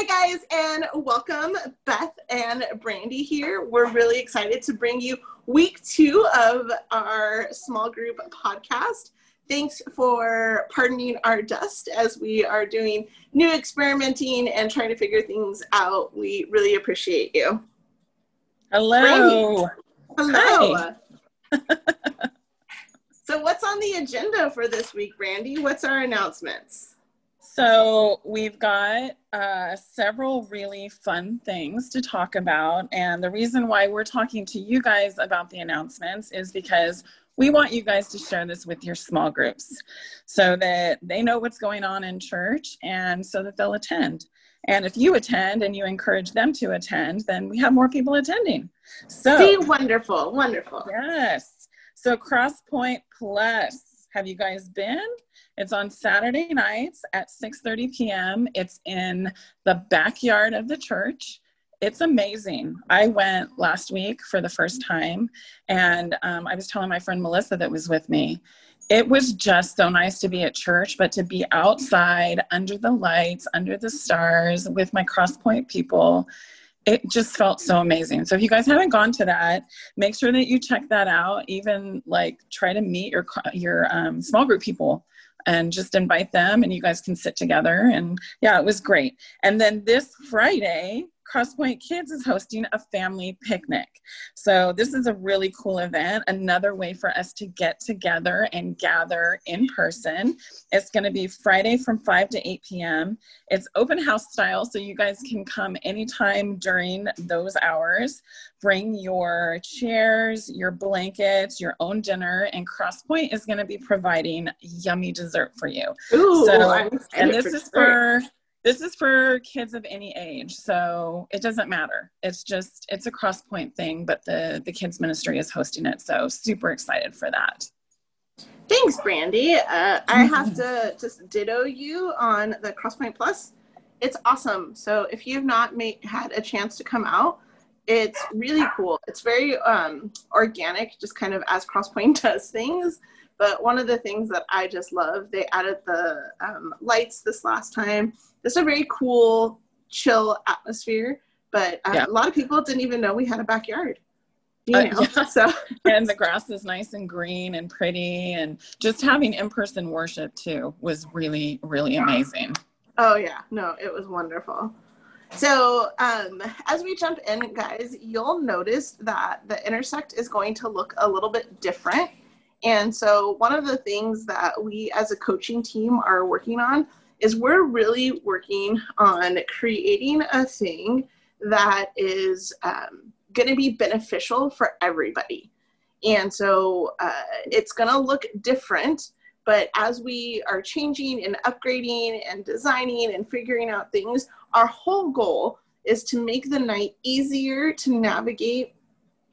Hi, guys, and welcome. Beth and Brandy here. We're really excited to bring you week two of our small group podcast. Thanks for pardoning our dust as we are doing new experimenting and trying to figure things out. We really appreciate you. Hello. Brandy. Hello. so, what's on the agenda for this week, Brandy? What's our announcements? So, we've got uh, several really fun things to talk about. And the reason why we're talking to you guys about the announcements is because we want you guys to share this with your small groups so that they know what's going on in church and so that they'll attend. And if you attend and you encourage them to attend, then we have more people attending. So, See, wonderful, wonderful. Yes. So, Crosspoint Plus, have you guys been? It's on Saturday nights at 6:30 p.m. It's in the backyard of the church it's amazing. I went last week for the first time, and um, I was telling my friend Melissa that was with me. It was just so nice to be at church, but to be outside under the lights, under the stars with my Crosspoint people, it just felt so amazing. So if you guys haven't gone to that, make sure that you check that out. Even like try to meet your your um, small group people and just invite them, and you guys can sit together. And yeah, it was great. And then this Friday, Crosspoint Kids is hosting a family picnic. So, this is a really cool event, another way for us to get together and gather in person. It's going to be Friday from 5 to 8 p.m. It's open house style, so you guys can come anytime during those hours. Bring your chairs, your blankets, your own dinner, and Crosspoint is going to be providing yummy dessert for you. Ooh, so, and this is for this is for kids of any age so it doesn't matter. It's just it's a crosspoint thing but the the kids ministry is hosting it so super excited for that. Thanks brandy. Uh, i have to just ditto you on the crosspoint plus. It's awesome. So if you've not made, had a chance to come out it's really cool. It's very um, organic just kind of as crosspoint does things but one of the things that I just love, they added the um, lights this last time. This is a very cool, chill atmosphere. But uh, yeah. a lot of people didn't even know we had a backyard. You uh, know, uh, yeah. so and the grass is nice and green and pretty, and just having in-person worship too was really, really amazing. Oh yeah, no, it was wonderful. So, um, as we jump in, guys, you'll notice that the intersect is going to look a little bit different and so, one of the things that we as a coaching team are working on is we're really working on creating a thing that is um, going to be beneficial for everybody. And so, uh, it's going to look different. But as we are changing and upgrading and designing and figuring out things, our whole goal is to make the night easier to navigate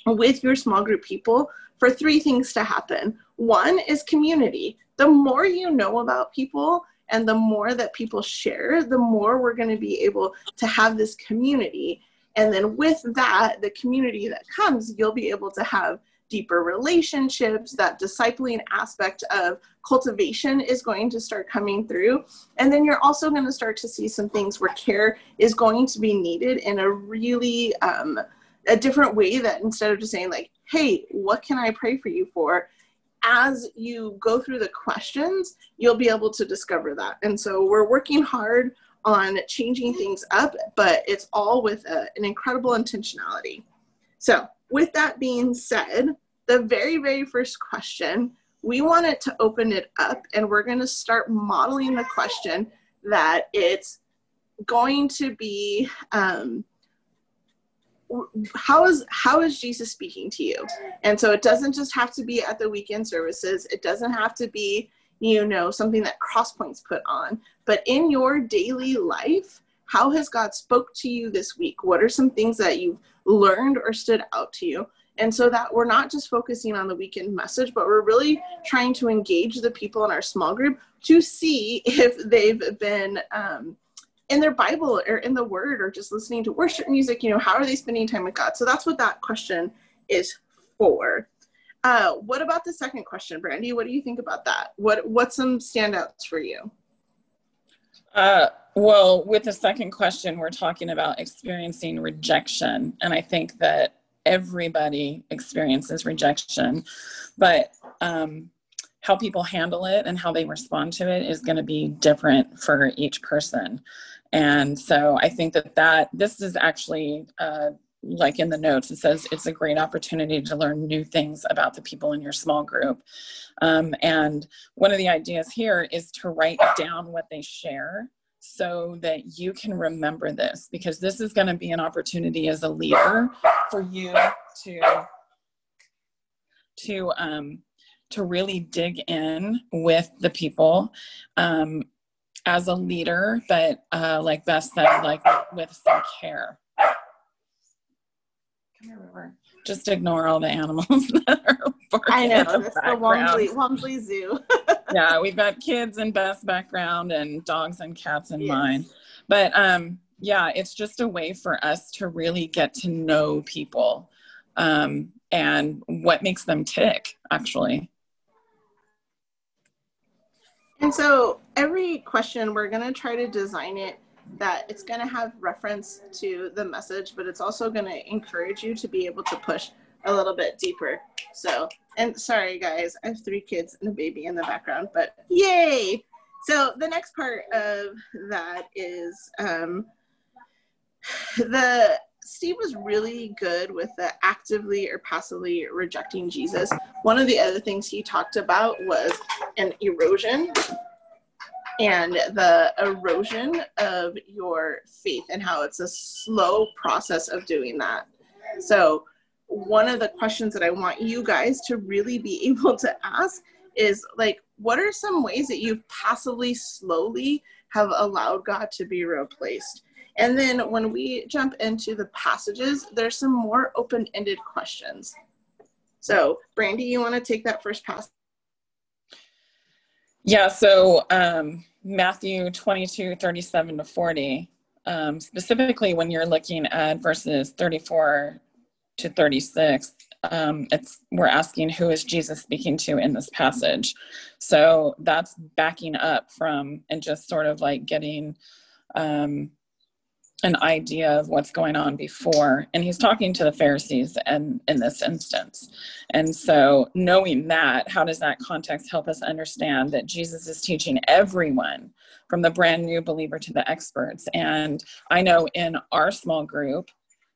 with your small group people for three things to happen. One is community. The more you know about people and the more that people share, the more we're going to be able to have this community. And then with that, the community that comes, you'll be able to have deeper relationships. That discipling aspect of cultivation is going to start coming through. And then you're also going to start to see some things where care is going to be needed in a really um, a different way that instead of just saying like hey, what can I pray for you for? As you go through the questions, you'll be able to discover that. And so we're working hard on changing things up, but it's all with a, an incredible intentionality. So, with that being said, the very, very first question, we wanted to open it up and we're going to start modeling the question that it's going to be um, how is how is jesus speaking to you? And so it doesn't just have to be at the weekend services. It doesn't have to be you know something that crosspoints put on. But in your daily life how has god spoke to you this week? What are some things that you've learned or stood out to you? And so that we're not just focusing on the weekend message but we're really trying to engage the people in our small group to see if they've been um, in their Bible or in the Word or just listening to worship music, you know, how are they spending time with God? So that's what that question is for. Uh, what about the second question, Brandy? What do you think about that? What what's some standouts for you? Uh, Well, with the second question, we're talking about experiencing rejection. And I think that everybody experiences rejection, but um, how people handle it and how they respond to it is going to be different for each person. And so I think that that this is actually uh, like in the notes, it says it's a great opportunity to learn new things about the people in your small group. Um, and one of the ideas here is to write down what they share so that you can remember this because this is going to be an opportunity as a leader for you to to um, to really dig in with the people um, as a leader, but uh, like Beth said, like with some care. Come here, River. Just ignore all the animals that are I know, the Walmsley, Walmsley Zoo. yeah, we've got kids in Beth's background and dogs and cats in yes. mine. But um, yeah, it's just a way for us to really get to know people um, and what makes them tick, actually. And so every question, we're going to try to design it that it's going to have reference to the message, but it's also going to encourage you to be able to push a little bit deeper. So, and sorry guys, I have three kids and a baby in the background, but yay! So the next part of that is um, the Steve was really good with the actively or passively rejecting Jesus. One of the other things he talked about was an erosion and the erosion of your faith and how it's a slow process of doing that. So, one of the questions that I want you guys to really be able to ask is like, what are some ways that you've passively, slowly have allowed God to be replaced? And then when we jump into the passages, there's some more open ended questions. So, Brandy, you want to take that first pass? Yeah, so um, Matthew 22, 37 to 40, um, specifically when you're looking at verses 34 to 36, um, it's we're asking who is Jesus speaking to in this passage. So that's backing up from and just sort of like getting um, an idea of what's going on before and he's talking to the pharisees and in this instance. And so knowing that how does that context help us understand that jesus is teaching everyone from the brand new believer to the experts? And i know in our small group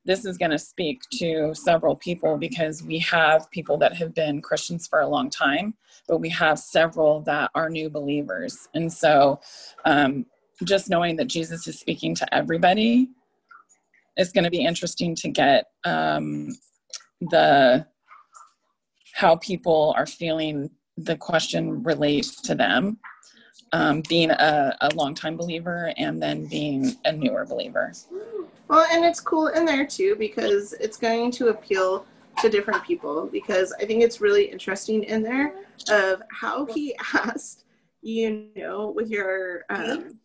this is going to speak to several people because we have people that have been christians for a long time but we have several that are new believers. And so um, just knowing that Jesus is speaking to everybody is going to be interesting to get um, the how people are feeling the question relates to them. Um, being a, a longtime believer and then being a newer believer. Well and it's cool in there too because it's going to appeal to different people because i think it's really interesting in there of how he asked you know with your um,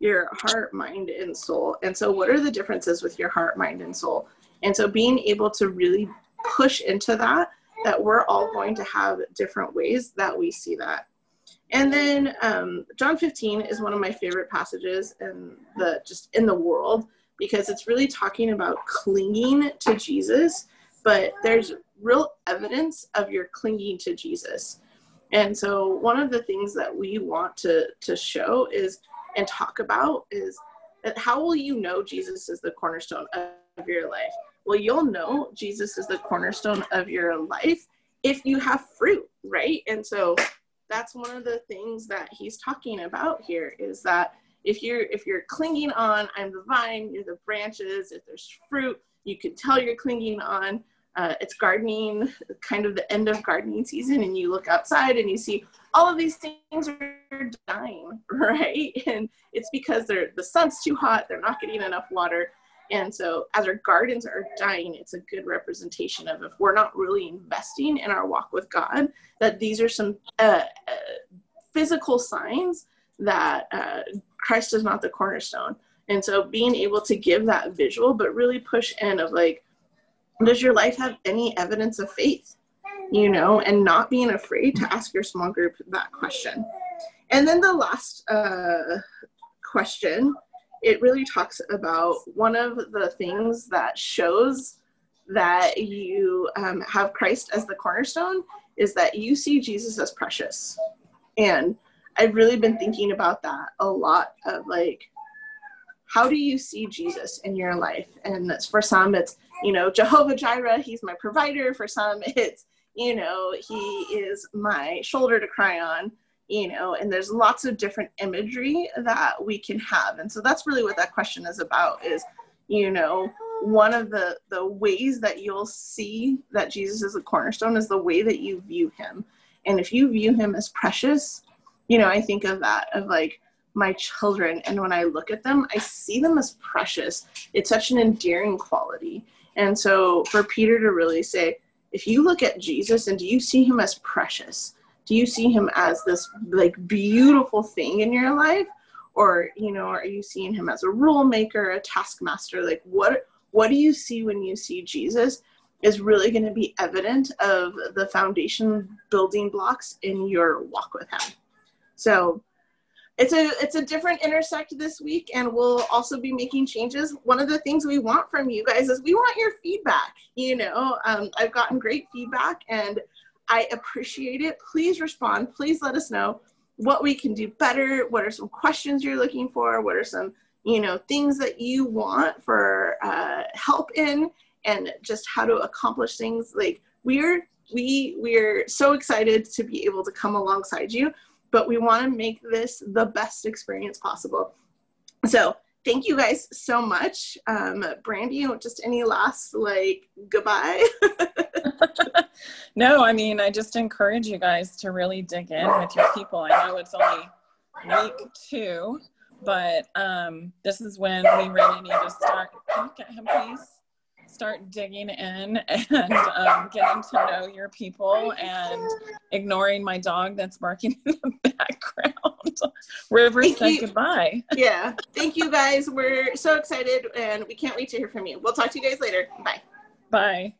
your heart, mind, and soul. And so, what are the differences with your heart, mind, and soul? And so, being able to really push into that, that we're all going to have different ways that we see that. And then um, John 15 is one of my favorite passages in the just in the world because it's really talking about clinging to Jesus, but there's real evidence of your clinging to Jesus. And so one of the things that we want to to show is and talk about is that how will you know Jesus is the cornerstone of your life? Well, you'll know Jesus is the cornerstone of your life if you have fruit, right? And so that's one of the things that he's talking about here is that if you're if you're clinging on, I'm the vine, you're the branches, if there's fruit, you can tell you're clinging on uh, it's gardening, kind of the end of gardening season, and you look outside and you see all of these things are dying, right? And it's because they're the sun's too hot, they're not getting enough water. And so, as our gardens are dying, it's a good representation of if we're not really investing in our walk with God, that these are some uh, uh, physical signs that uh, Christ is not the cornerstone. And so, being able to give that visual, but really push in of like, does your life have any evidence of faith? You know, and not being afraid to ask your small group that question. And then the last uh, question it really talks about one of the things that shows that you um, have Christ as the cornerstone is that you see Jesus as precious. And I've really been thinking about that a lot of like, how do you see Jesus in your life? And that's for some, it's, you know, Jehovah Jireh, he's my provider. For some, it's, you know, he is my shoulder to cry on you know and there's lots of different imagery that we can have. And so that's really what that question is about is you know one of the the ways that you'll see that jesus is a cornerstone is the way that you view him. And if you view him as precious you know i think of that of like my children. And when i look at them i see them as precious. It's such an endearing quality and so for peter to really say if you look at jesus and do you see him as precious? Do you see him as this like beautiful thing in your life? Or you know are you seeing him as a rule maker a taskmaster? Like what what do you see when you see jesus is really going to be evident of the foundation building blocks in your walk with him. So it's a it's a different intersect this week and we'll also be making changes one of the things we want from you guys is we want your feedback you know um, i've gotten great feedback and I appreciate it. Please respond. Please let us know what we can do better. What are some questions you're looking for? What are some, you know, things that you want for uh, help in and just how to accomplish things. Like we're, we, we're so excited to be able to come alongside you, but we want to make this the best experience possible. So thank you guys so much. Um, Brandy, just any last like goodbye? no, I mean, I just encourage you guys to really dig in with your people. I know it's only week two, but um, this is when we really need to start. Can you get him, please? Start digging in and um, getting to know your people and ignoring my dog that's barking in the background. River Thank said you. goodbye. Yeah. Thank you guys. We're so excited and we can't wait to hear from you. We'll talk to you guys later. Bye. Bye.